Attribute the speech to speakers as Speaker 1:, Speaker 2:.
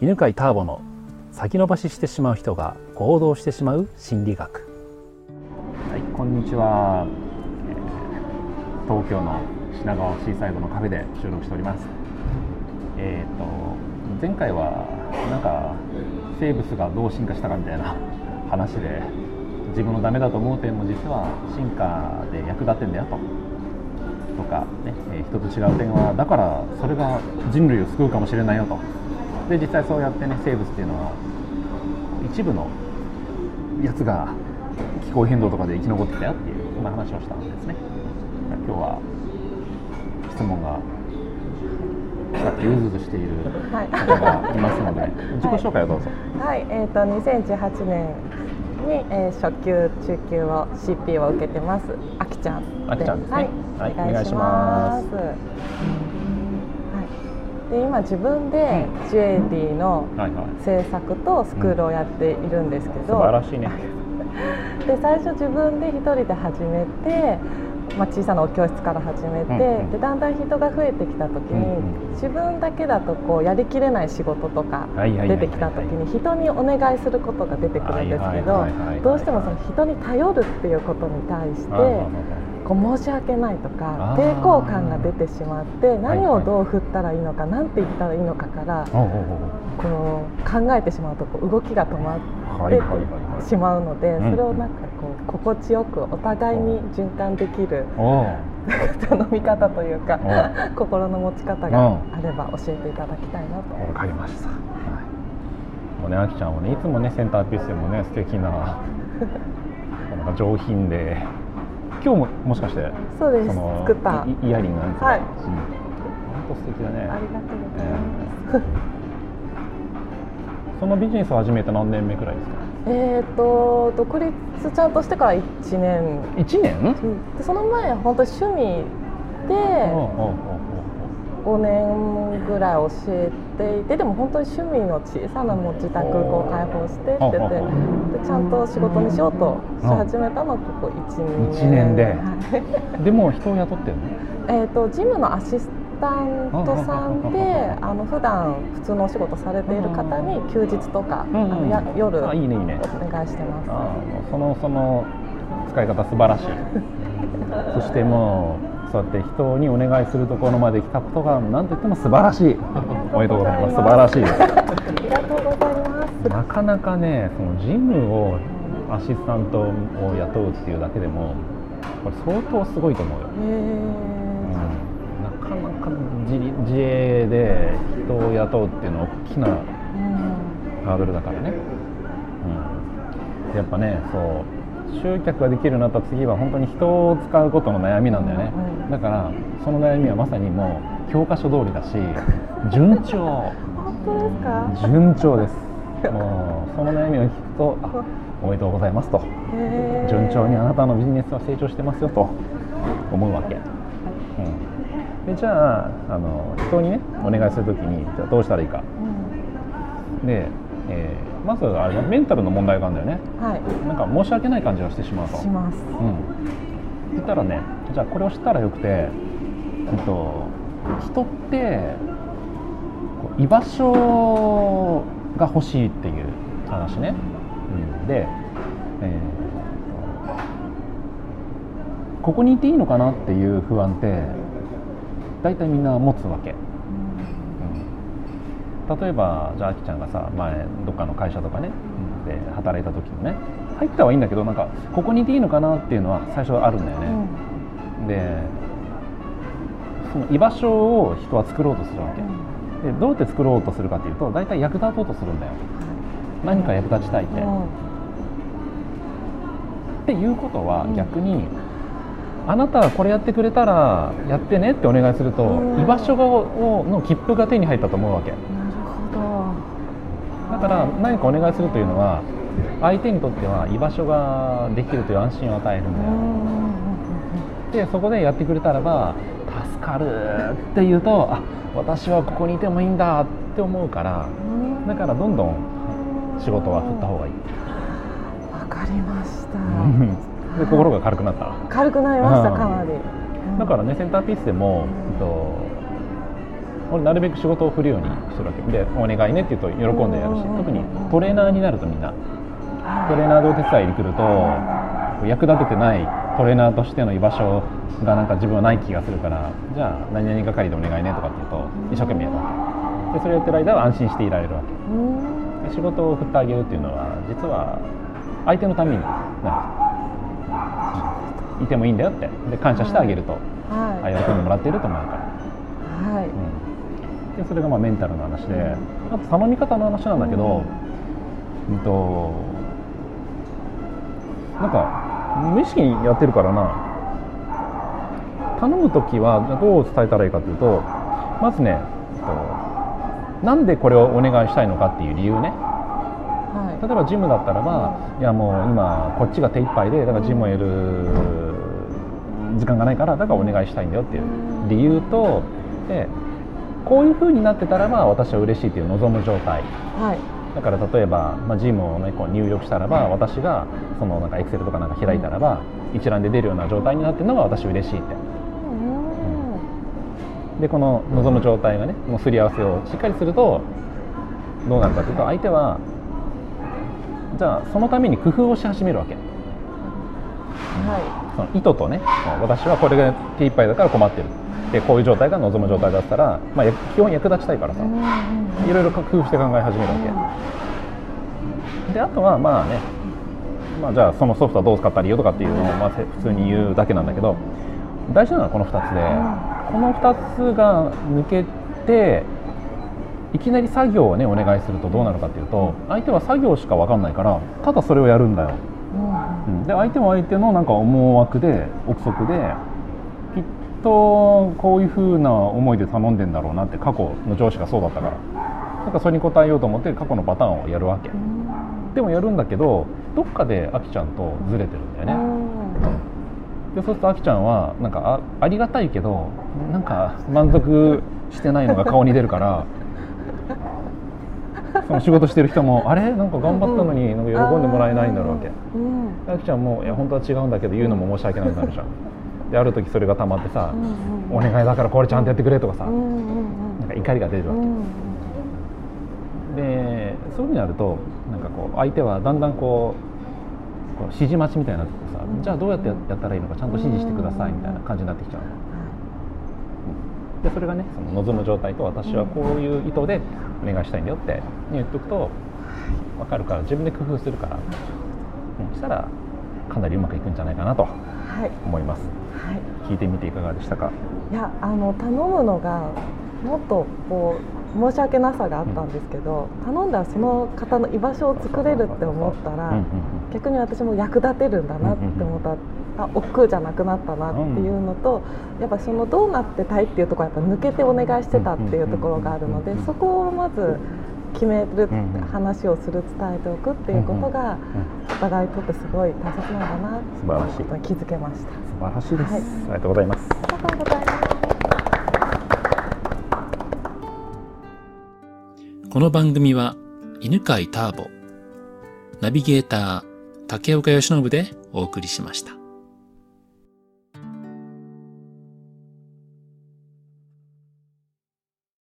Speaker 1: 犬飼ターボの先延ばししてしまう人が行動してしまう心理学。はいこんにちは、東京の品川シーサイドのカフェで収録しております。えっ、と前回はなんか生物がどう進化したかみたいな話で自分のダメだと思う点も実は進化で役立ってんだよと。とか、ねえ人と違う点はだからそれが人類を救うかもしれないよと。で実際そうやってね生物っていうのは一部のやつが気候変動とかで生き残ってきたよっていうそんな話をしたんですね。今日は質問がさっきうずうずしている
Speaker 2: はい。
Speaker 1: 方がいますので、自己紹介をどうぞ、
Speaker 2: はい、えっ、と2018年に、えー初級中級を CP を受けてます。あきちゃんで。
Speaker 1: あきちゃんですね。
Speaker 2: はい、
Speaker 1: はい。
Speaker 2: お願いします。はい。で今自分でジュエリーの制作とスクールをやっているんですけ
Speaker 1: 素
Speaker 2: ど、
Speaker 1: 晴らしいね。
Speaker 2: で最初自分で一人で始めて、まあ、小さなお教室から始めて、
Speaker 1: うんうん。
Speaker 2: でだんだん人が増えてきた時に、
Speaker 1: うんうん。
Speaker 2: 自分だけだとこうやりきれない仕事とか出てきた時に人にお願いすることが出てくるんですけどどうしてもその人に頼るっていうことに対してこう申し訳ないとか抵抗感が出てしまって何をどう振ったらいいのか何て言ったらいいのかからこの考えてしまうとこう動きが止まってしまうので
Speaker 1: うん
Speaker 2: それをなんかこう心地よくお互いに循環できる頼み方というか
Speaker 1: う
Speaker 2: 心の持ち方があれば教えていただきたいなと。
Speaker 1: わかりました。はい、もうね、あきちゃんはね、いつもね、センターピースでもね、素敵な。なんか上品で。今日も、もしかして。
Speaker 2: そうです
Speaker 1: の
Speaker 2: 作った
Speaker 1: イイヤリングなんですか？
Speaker 2: はい
Speaker 1: うん本当素敵だね。
Speaker 2: ありがとうございます。
Speaker 1: そのビジネスを始めて何年目くらいですか？
Speaker 2: えっと独立ちゃんとしてから1年
Speaker 1: 一年？うん
Speaker 2: でその前本当に趣味で
Speaker 1: うん
Speaker 2: 5年ぐらい教えていてでも本当に趣味の小さなもう自宅を開放してっててでちゃんと仕事にしようとし始めたのはここ12年
Speaker 1: 一年で。でも、人を雇ってるの？
Speaker 2: えっとジムのアシスタントさんであの普段普通のお仕事されている方に休日とかあ
Speaker 1: うん
Speaker 2: のや夜お
Speaker 1: あいいねいいね
Speaker 2: 願いしてます。
Speaker 1: その、その。使い方素晴らしい。そしてもうそうやって人にお願いするところまで来たことが何と言っても素晴らしい。おめでとうございます。素晴らしいです。
Speaker 2: ありがとうございます。
Speaker 1: なかなかね、そのジムをアシスタントを雇うっていうだけでもこれ相当すごいと思うよ。
Speaker 2: へ
Speaker 1: うん
Speaker 2: ー
Speaker 1: なかなか自立自営で人を雇うっていうのは大きな
Speaker 2: うん
Speaker 1: ハードルだからね。うん、やっぱね、そう集客ができるようになった次は本当に人を使うことの悩みなんだよね。
Speaker 2: うん
Speaker 1: だからその悩みはまさにもう教科書通りだし順調。
Speaker 2: 本当ですか？
Speaker 1: 順調です。もうその悩みを聞くとあおめでとうございますと。順調にあなたのビジネスは成長してますよと思うわけ、うん、でじゃああの人にねお願いするときにじゃあどうしたらいいか。
Speaker 2: うん。
Speaker 1: で、えーまずあれだメンタルの問題があるんだよね。
Speaker 2: はい。
Speaker 1: なんか申し訳ない感じがしてしまうと。
Speaker 2: します。
Speaker 1: うん。言ったらねじゃあこれを知ったらよくて、えっと、人って居場所が欲しいっていう話ね、うん、で、えーここにいていいのかなっていう不安って大体みんな持つわけ、うん、例えばじゃああきちゃんがさ前どっかの会社とかねで働いた時もね入ったはいいんだけどなんかここにいていいのかなっていうのは最初はあるんだよ
Speaker 2: う
Speaker 1: ね、
Speaker 2: ん。
Speaker 1: でその居場所を人は作ろうとするわけ、でどうやって作ろうとするかっていうと大体役立とうとするんだよ。何か役立ちたいって、
Speaker 2: うん。
Speaker 1: っていうことは
Speaker 2: うん。
Speaker 1: 逆に、あなたはこれやってくれたらやってねってお願いすると、
Speaker 2: うん。
Speaker 1: 居場所がをの切符が手に入ったと思うわけ。だから何かお願いするというのは相手にとっては居場所ができるという安心を与えるんだよ、でそこでやってくれたらば助かるっていうとあ私はここにいてもいいんだって思うからだからどんどん仕事は振った方がいい、
Speaker 2: わかりました。
Speaker 1: で心が軽くなった。
Speaker 2: 軽くなりました
Speaker 1: うん。
Speaker 2: かなり。
Speaker 1: だからねセンターピースでも、えっと俺なるべく仕事を振るようにしてるわけ。でお願いねって言うと喜んでやるし特にトレーナーになるとみんなトレーナーでお手伝い。に来ると役立ててないトレーナーとしての居場所がなんか自分はない気がするからじゃあ何々係でお願いねとかって言うと一生懸命やるわけ。でそれやってる間は安心していられるわけ。で仕事を振ってあげるっていうのは実は相手のためにないてもいいんだよって。で感謝してあげると、はい、あ喜んでもらっていると思うから、はい。うん、でそれがまあメンタルの話で、あと頼み方の話なんだけど、うん、となんか無意識にやってるからな。頼む時はどう伝えたらいいかというとまずねなんでこれをお願いしたいのかっていう理由ね。例えばジムだったらば、いやもう今こっちが手一杯でだからジムをやる時間がないからだからお願いしたいんだよっていう理由とでこういうふうになってたらば私は嬉しいっていう望む状態、はい、だから例えば、まあ、ジムを、ね、こう入力したらば私がそのなんかエクセルとかなんか開いたらば、一覧で出るような状態になってるのが私嬉しいって。でこの望む状態がねもうすり合わせをしっかりするとどうなるかというと相手はじゃあそのために工夫をし始めるわけ、はい、その意図とね私はこれが手一杯だから困ってるでこういう状態が望む状態だったら、まあ、基本役立ちたいからさ、いろいろ工夫して考え始めるわけ、であとはまあね、まあ、じゃあそのソフトはどう使ったらいいよとかっていうのをまあ普通に言うだけなんだけど大事なのはこの2つでこの2つが抜けていきなり作業をねお願いするとどうなるかっていうと相手は作業しか分かんないからただそれをやるんだよ、うん、で相手も相手のなんか思惑で憶測でとこういうふうな思いで頼んでんだろうなって過去の上司がそうだったから。なんかそれに応えようと思って過去のパターンをやるわけ、でもやるんだけどどっかであきちゃんとずれてるんだよね、でそうするとあきちゃんはなんかあありがたいけどなんか満足してないのが顔に出るから。その仕事してる人もあれ？なんか頑張ったのになんか喜んでもらえないんだろうわけ、うん、あきちゃんもいや本当は違うんだけど言うのも申し訳ないなるじゃんである時それがたまってさ、うんうん、お願いだからこれちゃんとやってくれとかさ、うんうんうん、なんか怒りが出るわけ、うんうん、でそういうふうになるとなんかこう相手はだんだんこうこう指示待ちみたいになってさ、うん、じゃあどうやってやったらいいのかちゃんと指示してくださいみたいな感じになってきちゃうの。でそれがねその望む状態と私はこういう意図でお願いしたいんだよって言っとくと分かるから自分で工夫するから、うん、したらかなりうまくいくんじゃないかなと思います、はい、聞いてみていかがでしたか？
Speaker 2: いやあの頼むのがもっとこう申し訳なさがあったんですけど、うん、頼んだらその方の居場所を作れるって思ったら、逆に私も役立てるんだなって思った。あ億劫じゃなくなったなっていうのと、やっぱそのどうなってたいっていうところはやっぱ抜けてお願いしてたっていうところがあるのでそこをまず決める話をする伝えておくっていうことがお互いにとってすごい大切なんだなっていうことに気づけました。素
Speaker 1: 晴らしい。です、はい、ありがとうございます。ありがとうございます。
Speaker 3: この番組は犬飼ターボナビゲーター竹岡由伸でお送りしました